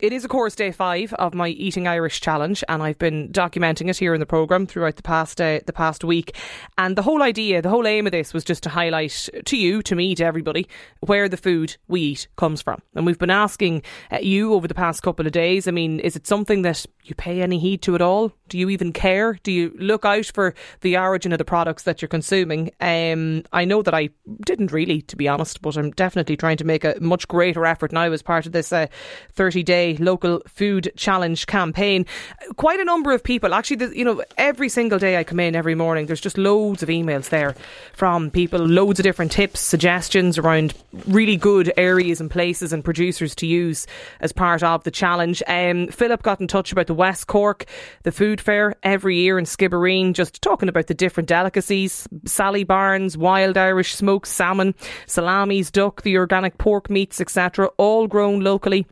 It is, of course, day five of my Eating Irish challenge, and I've been documenting it here in the programme throughout the past uh, the past week. And the whole idea, the whole aim of this was just to highlight to you, to me, to everybody, where the food we eat comes from. And we've been asking uh, you over the past couple of days. I mean, is it something that you pay any heed to at all? Do you even care? Do you look out for the origin of the products that you're consuming? Um, I know that I didn't really, to be honest, but I'm definitely trying to make a much greater effort now as part of this 30 uh, day local food challenge campaign. Quite a number of people, actually, you know, every single day I come in every morning, there's just loads of emails there from people, loads of different tips, suggestions around really good areas and places and producers to use as part of the challenge. Um, Philip got in touch about the West Cork, the food fair every year in Skibbereen, just talking about the different delicacies Sally Barnes, wild Irish smoked salmon, salamis, duck, the organic pork meats, etc., all grown locally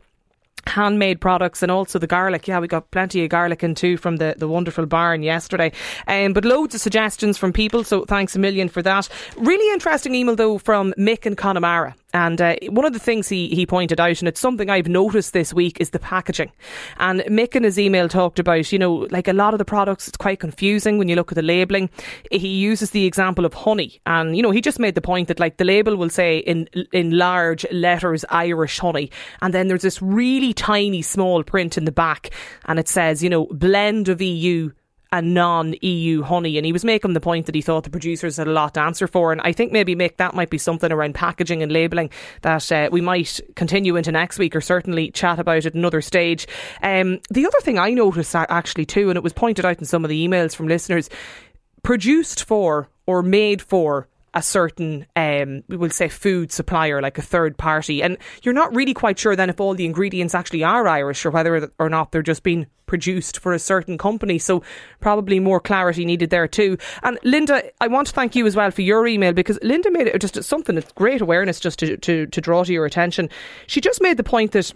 handmade products and also the garlic. Yeah, we got plenty of garlic in too from the, the wonderful barn yesterday. Um, but loads of suggestions from people, so thanks a million for that. Really interesting email though from Mick and Connemara. And uh, one of the things he, he pointed out, and it's something I've noticed this week, is the packaging. And Mick in his email talked about, you know, like a lot of the products, it's quite confusing when you look at the labelling. He uses the example of honey. And, you know, he just made the point that, like, the label will say in, in large letters Irish honey. And then there's this really tiny small print in the back. And it says, you know, blend of EU a non EU honey. And he was making the point that he thought the producers had a lot to answer for. And I think maybe, Mick, that might be something around packaging and labelling that uh, we might continue into next week or certainly chat about at another stage. Um, the other thing I noticed actually too, and it was pointed out in some of the emails from listeners, produced for or made for a certain, um, we will say, food supplier, like a third party. And you're not really quite sure then if all the ingredients actually are Irish or whether or not they're just being produced for a certain company. So probably more clarity needed there too. And Linda, I want to thank you as well for your email because Linda made it just something that's great awareness just to, to, to draw to your attention. She just made the point that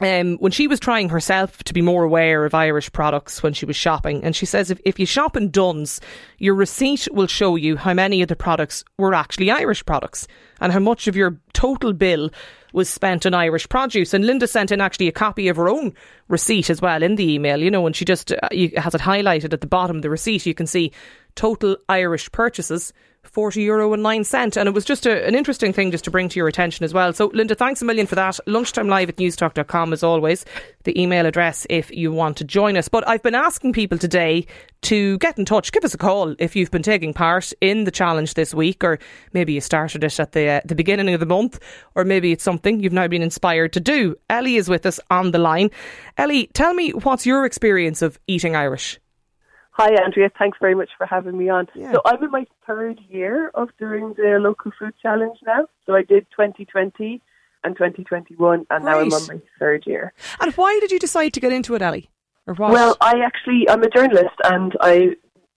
um, when she was trying herself to be more aware of Irish products when she was shopping, and she says if, if you shop in Dunnes, your receipt will show you how many of the products were actually Irish products and how much of your total bill was spent on Irish produce. And Linda sent in actually a copy of her own receipt as well in the email, you know, and she just uh, has it highlighted at the bottom of the receipt. You can see total Irish purchases 40 euro and 9 cent. And it was just a, an interesting thing just to bring to your attention as well. So, Linda, thanks a million for that. Lunchtime live at newstalk.com as always, the email address if you want to join us. But I've been asking people today to get in touch. Give us a call if you've been taking part in the challenge this week, or maybe you started it at the, uh, the beginning of the month, or maybe it's something you've now been inspired to do. Ellie is with us on the line. Ellie, tell me what's your experience of eating Irish? Hi, Andrea. Thanks very much for having me on. Yeah. So I'm in my third year of doing the local food challenge now. So I did 2020 and 2021, and right. now I'm on my third year. And why did you decide to get into it, Ali? Or what? Well, I actually I'm a journalist, and I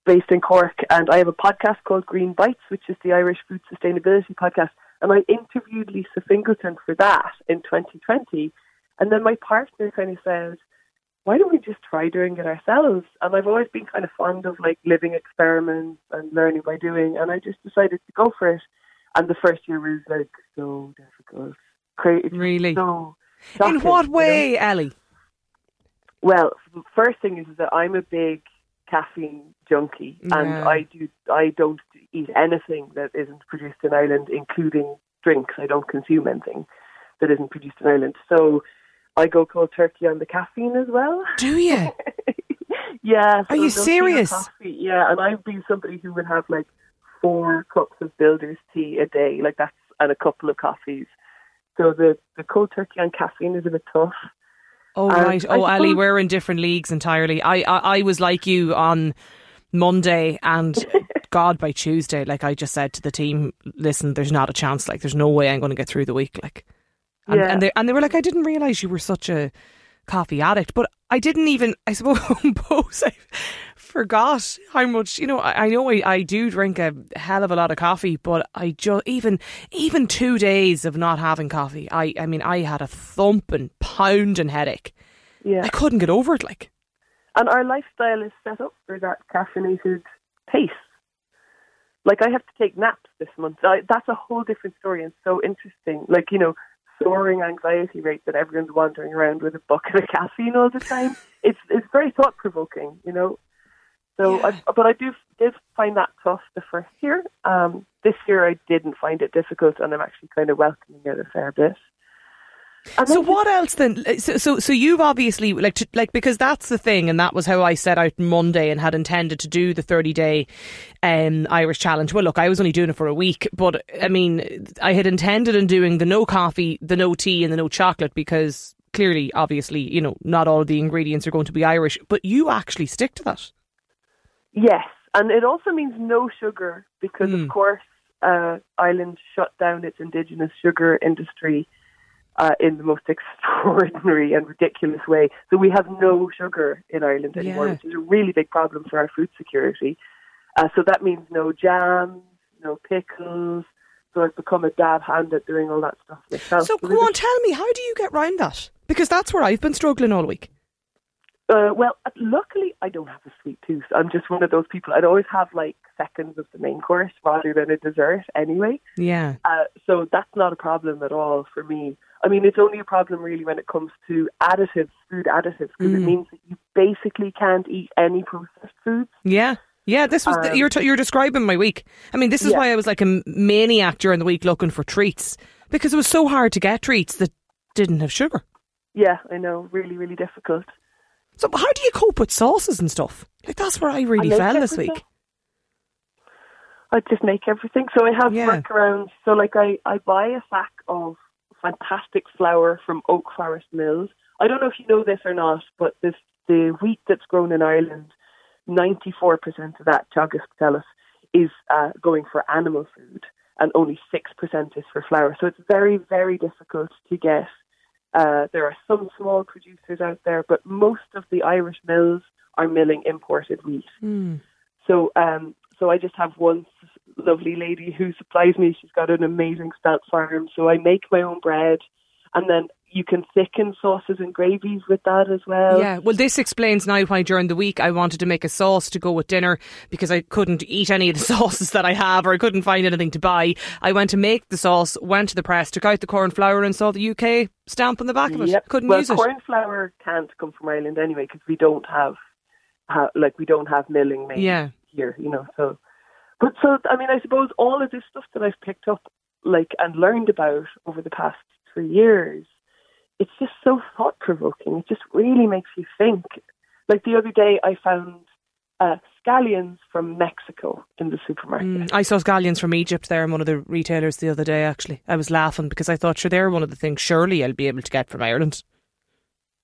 based in Cork, and I have a podcast called Green Bites, which is the Irish food sustainability podcast. And I interviewed Lisa Fingleton for that in 2020. And then my partner kind of said, why don't we just try doing it ourselves? And I've always been kind of fond of like living experiments and learning by doing, and I just decided to go for it. And the first year was like so difficult. Crazy. Really? So shocking, In what way, you know? Ellie? Well, the first thing is that I'm a big caffeine junkie, yeah. and I do I don't eat anything that isn't produced in Ireland, including drinks. I don't consume anything that isn't produced in Ireland. So I go cold turkey on the caffeine as well. Do you? yeah. Are you serious? Yeah, and I've been somebody who would have like four cups of builder's tea a day, like that's and a couple of coffees. So the the cold turkey on caffeine is a bit tough. Oh and right. Oh, Ali, we're in different leagues entirely. I, I I was like you on Monday and God by Tuesday, like I just said to the team, listen, there's not a chance. Like there's no way I'm going to get through the week. Like and, yeah. and they and they were like, I didn't realise you were such a coffee addict, but I didn't even, I suppose, I forgot how much. You know, I, I know I, I do drink a hell of a lot of coffee, but I just even even two days of not having coffee, I I mean, I had a thumping, pounding headache. Yeah, I couldn't get over it. Like, and our lifestyle is set up for that caffeinated pace. Like I have to take naps this month. I, that's a whole different story and so interesting. Like you know, soaring anxiety rate that everyone's wandering around with a bucket of caffeine all the time. It's it's very thought provoking, you know. So, Yeah. I, but I do did find that tough the first year. Um, this year I didn't find it difficult, and I'm actually kind of welcoming it a fair bit. And So what else then? So, so, so you've obviously like, to, like because that's the thing, and that was how I set out Monday and had intended to do the thirty day um, Irish challenge. Well, look, I was only doing it for a week, but I mean, I had intended on doing the no coffee, the no tea, and the no chocolate because clearly, obviously, you know, not all of the ingredients are going to be Irish. But you actually stick to that. Yes, and it also means no sugar because, Mm. of course, uh, Ireland shut down its indigenous sugar industry uh, in the most extraordinary and ridiculous way. So we have no sugar in Ireland anymore, Yeah. which is a really big problem for our food security. Uh, so that means no jams, no pickles. So I've become a dab hand at doing all that stuff myself. So go on, tell me, how do you get round that? Because that's where I've been struggling all week. Uh, well, uh, luckily I don't have a sweet tooth. I'm just one of those people. I'd always have like seconds of the main course rather than a dessert anyway. Yeah. Uh, so that's not a problem at all for me. I mean, it's only a problem really when it comes to additives, food additives, because it Mm. means that you basically can't eat any processed foods. Yeah. Yeah, this was Um, you're t- you're describing my week. I mean, this is Yeah. why I was like a maniac during the week looking for treats because it was so hard to get treats that didn't have sugar. Yeah, I know, really, really difficult. So how do you cope with sauces and stuff? Like that's where I really make fell this week. I just make everything. So I have Yeah. workarounds. So like I, I buy a sack of fantastic flour from Oak Forest Mills. I don't know if you know this or not, but this the wheat that's grown in Ireland, ninety four percent of that Teagasc Tellus is uh, going for animal food, and only six percent is for flour. So it's very very difficult to get. Uh, there are some small producers out there, but most of the Irish mills are milling imported wheat. So, um, so I just have one lovely lady who supplies me. She's got an amazing spelt farm. So I make my own bread, and then you can thicken sauces and gravies with that as well. Yeah, well, this explains now why during the week I wanted to make a sauce to go with dinner because I couldn't eat any of the sauces that I have or I couldn't find anything to buy. I went to make the sauce, went to the press, took out the corn flour, and saw the UK stamp on the back of it. Yep. Couldn't well, use it. corn flour can't come from Ireland anyway because we don't have, ha- like, we don't have milling made Yeah. here. You know, so. But so I mean, I suppose all of this stuff that I've picked up, like, and learned about over the past three years, it's just so thought provoking. It just really makes you think. Like the other day, I found uh, scallions from Mexico in the supermarket. Mm, I saw scallions from Egypt there in one of the retailers the other day. Actually, I was laughing because I thought, sure, they're one of the things surely I'll be able to get from Ireland.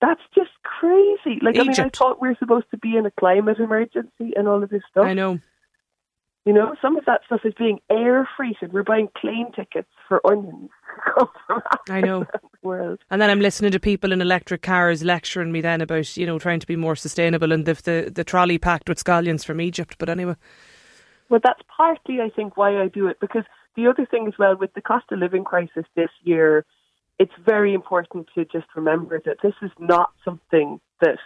That's just crazy. Like I mean, I thought we're supposed to be in a climate emergency and all of this stuff. I know. You know, some of that stuff is being air freighted. We're buying plane tickets for onions to come from I know. the world. And then I'm listening to people in electric cars lecturing me then about, you know, trying to be more sustainable and the, the, the trolley packed with scallions from Egypt. But anyway, Well, that's partly, I think, why I do it. Because the other thing as well, with the cost of living crisis this year, it's very important to just remember that this is not something that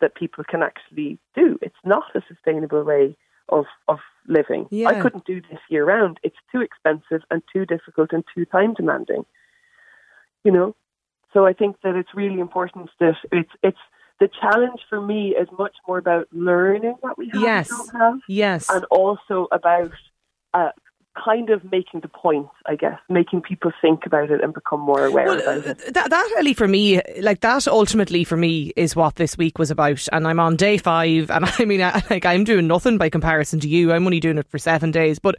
that people can actually do. It's not a sustainable way of of living. Yeah. I couldn't do this year round. It's too expensive and too difficult and too time demanding. You know, so I think that it's really important that it's it's the challenge for me is much more about learning what we have Yes. and don't have yes. and also about uh, kind of making the point, I guess, making people think about it and become more aware Well, about it. that, that really for me, like that ultimately for me is what this week was about. And I'm on day five, and I mean, I, like I'm doing nothing by comparison to you. I'm only doing it for seven days, but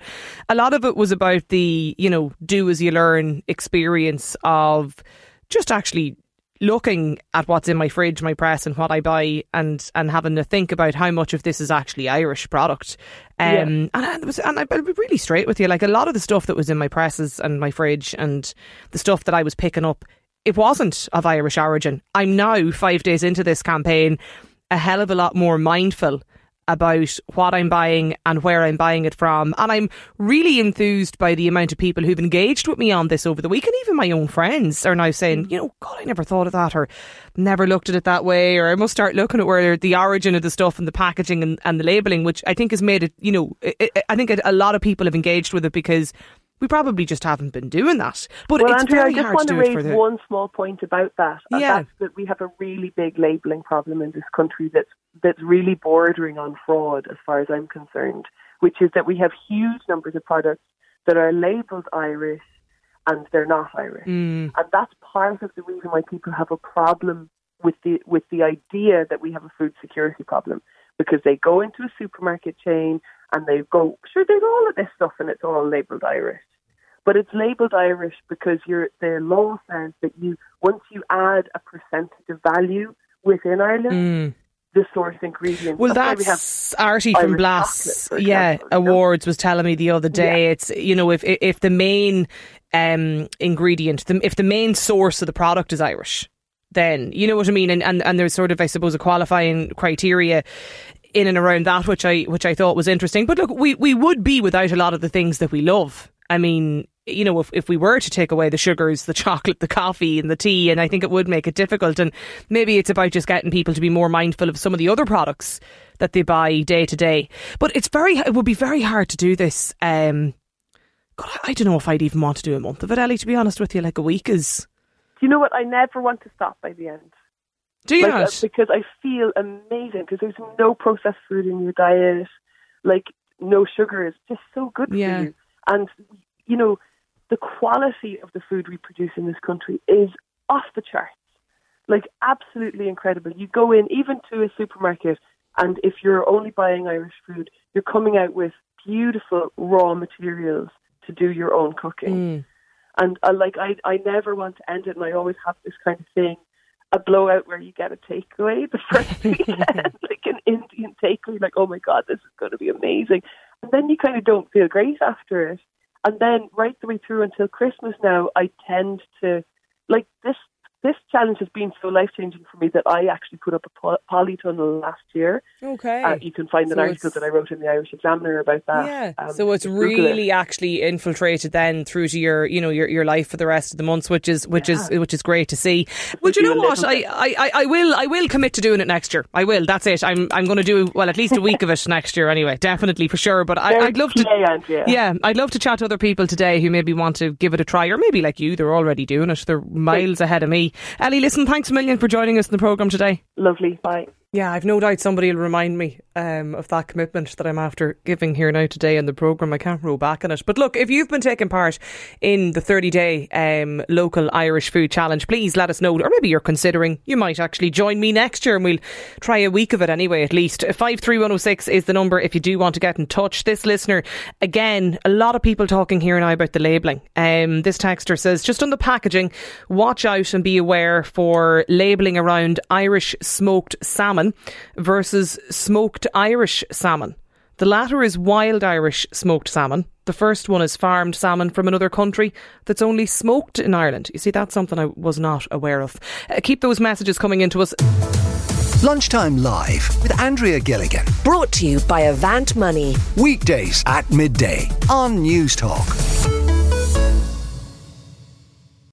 a lot of it was about the, you know, do as you learn experience of just actually looking at what's in my fridge, my press, and what I buy, and and having to think about how much of this is actually Irish product. Um, and, I was, and I'll be really straight with you. Like a lot of the stuff that was in my presses and my fridge, and the stuff that I was picking up, it wasn't of Irish origin. I'm now five days into this campaign, a hell of a lot more mindful about what I'm buying and where I'm buying it from. And I'm really enthused by the amount of people who've engaged with me on this over the week. And even my own friends are now saying, mm. you know, God, I never thought of that or never looked at it that way. Or I must start looking at where the origin of the stuff and the packaging and, and the labelling, which I think has made it, you know, it, I think a lot of people have engaged with it because we probably just haven't been doing that. But well, it's Andrea, very I just hard want to to raise the. one small point about that. And Yeah. that's that we have a really big labelling problem in this country that's that's really bordering on fraud, as far as I'm concerned. Which is that we have huge numbers of products that are labelled Irish and they're not Irish, Mm, and that's part of the reason why people have a problem with the with the idea that we have a food security problem because they go into a supermarket chain and they go, sure, there's all of this stuff and it's all labelled Irish. But it's labelled Irish because you're, the law says that you once you add a percentage of value within Ireland, mm. the source ingredient. Well, why we that's Artie from Irish Blass. chocolate, Yeah, example, you know? awards was telling me the other day. It's you know if if the main um, ingredient, the, if the main source of the product is Irish, then you know what I mean. And, and and there's sort of I suppose a qualifying criteria in and around that, which I which I thought was interesting. But look, we we would be without a lot of the things that we love. I mean, you know, if, if we were to take away the sugars, the chocolate, the coffee, and the tea, and I think it would make it difficult. And maybe it's about just getting people to be more mindful of some of the other products that they buy day to day. But it's very, it would be very hard to do this. Um, God, I I don't know if I'd even want to do a month of it, Ellie. To be honest with you, like a week is. Do you know what? I never want to stop by the end. Do you like, uh, because I feel amazing because there's no processed food in your diet, like no sugar is just so good Yeah. for you. And you know, the quality of the food we produce in this country is off the charts, like absolutely incredible. You go in even to a supermarket, and if you're only buying Irish food, you're coming out with beautiful raw materials to do your own cooking. Mm. And uh, like I, I never want to end it, and I always have this kind of thing, a blowout where you get a takeaway the first weekend, like an Indian takeaway, like oh my god, this is going to be amazing, and then you kind of don't feel great after it, and then right the way through until Christmas now, I tend to like this. This challenge has been so life changing for me that I actually put up a poly- polytunnel last year. Okay. Uh, you can find an So article that I wrote in the Irish Examiner about that. Yeah. Um, so it's Google it. really actually infiltrated then through to your, you know, your, your life for the rest of the months, which is which is which is great to see. Well, do you know what? I. I, I, will I will commit to doing it next year. I will. That's it. I'm I'm going to do well at least a week of it next year anyway. Definitely for sure. But I, I'd love to. Andrea. Yeah, I'd love to chat to other people today who maybe want to give it a try, or maybe like you, they're already doing it. They're miles ahead of me. Ellie, listen, thanks a million for joining us in the programme today. Lovely. Bye. Yeah, I've no doubt somebody will remind me um, of that commitment that I'm after giving here now today in the programme. I can't roll back on it. But look, if you've been taking part in the 30 day um, local Irish food challenge, please let us know. Or maybe you're considering you might actually join me next year and we'll try a week of it anyway, at least. 53106 is the number if you do want to get in touch. This listener, again, a lot of people talking here now about the labelling. Um, this texter says, just on the packaging, watch out and be aware for labelling around Irish smoked salmon versus smoked Irish salmon. The latter is wild Irish smoked salmon. The first one is farmed salmon from another country that's only smoked in Ireland. You see, that's something I was not aware of. Uh, keep those messages coming into us. Lunchtime Live with Andrea Gilligan. Brought to you by Avant Money. Weekdays at midday on News Talk.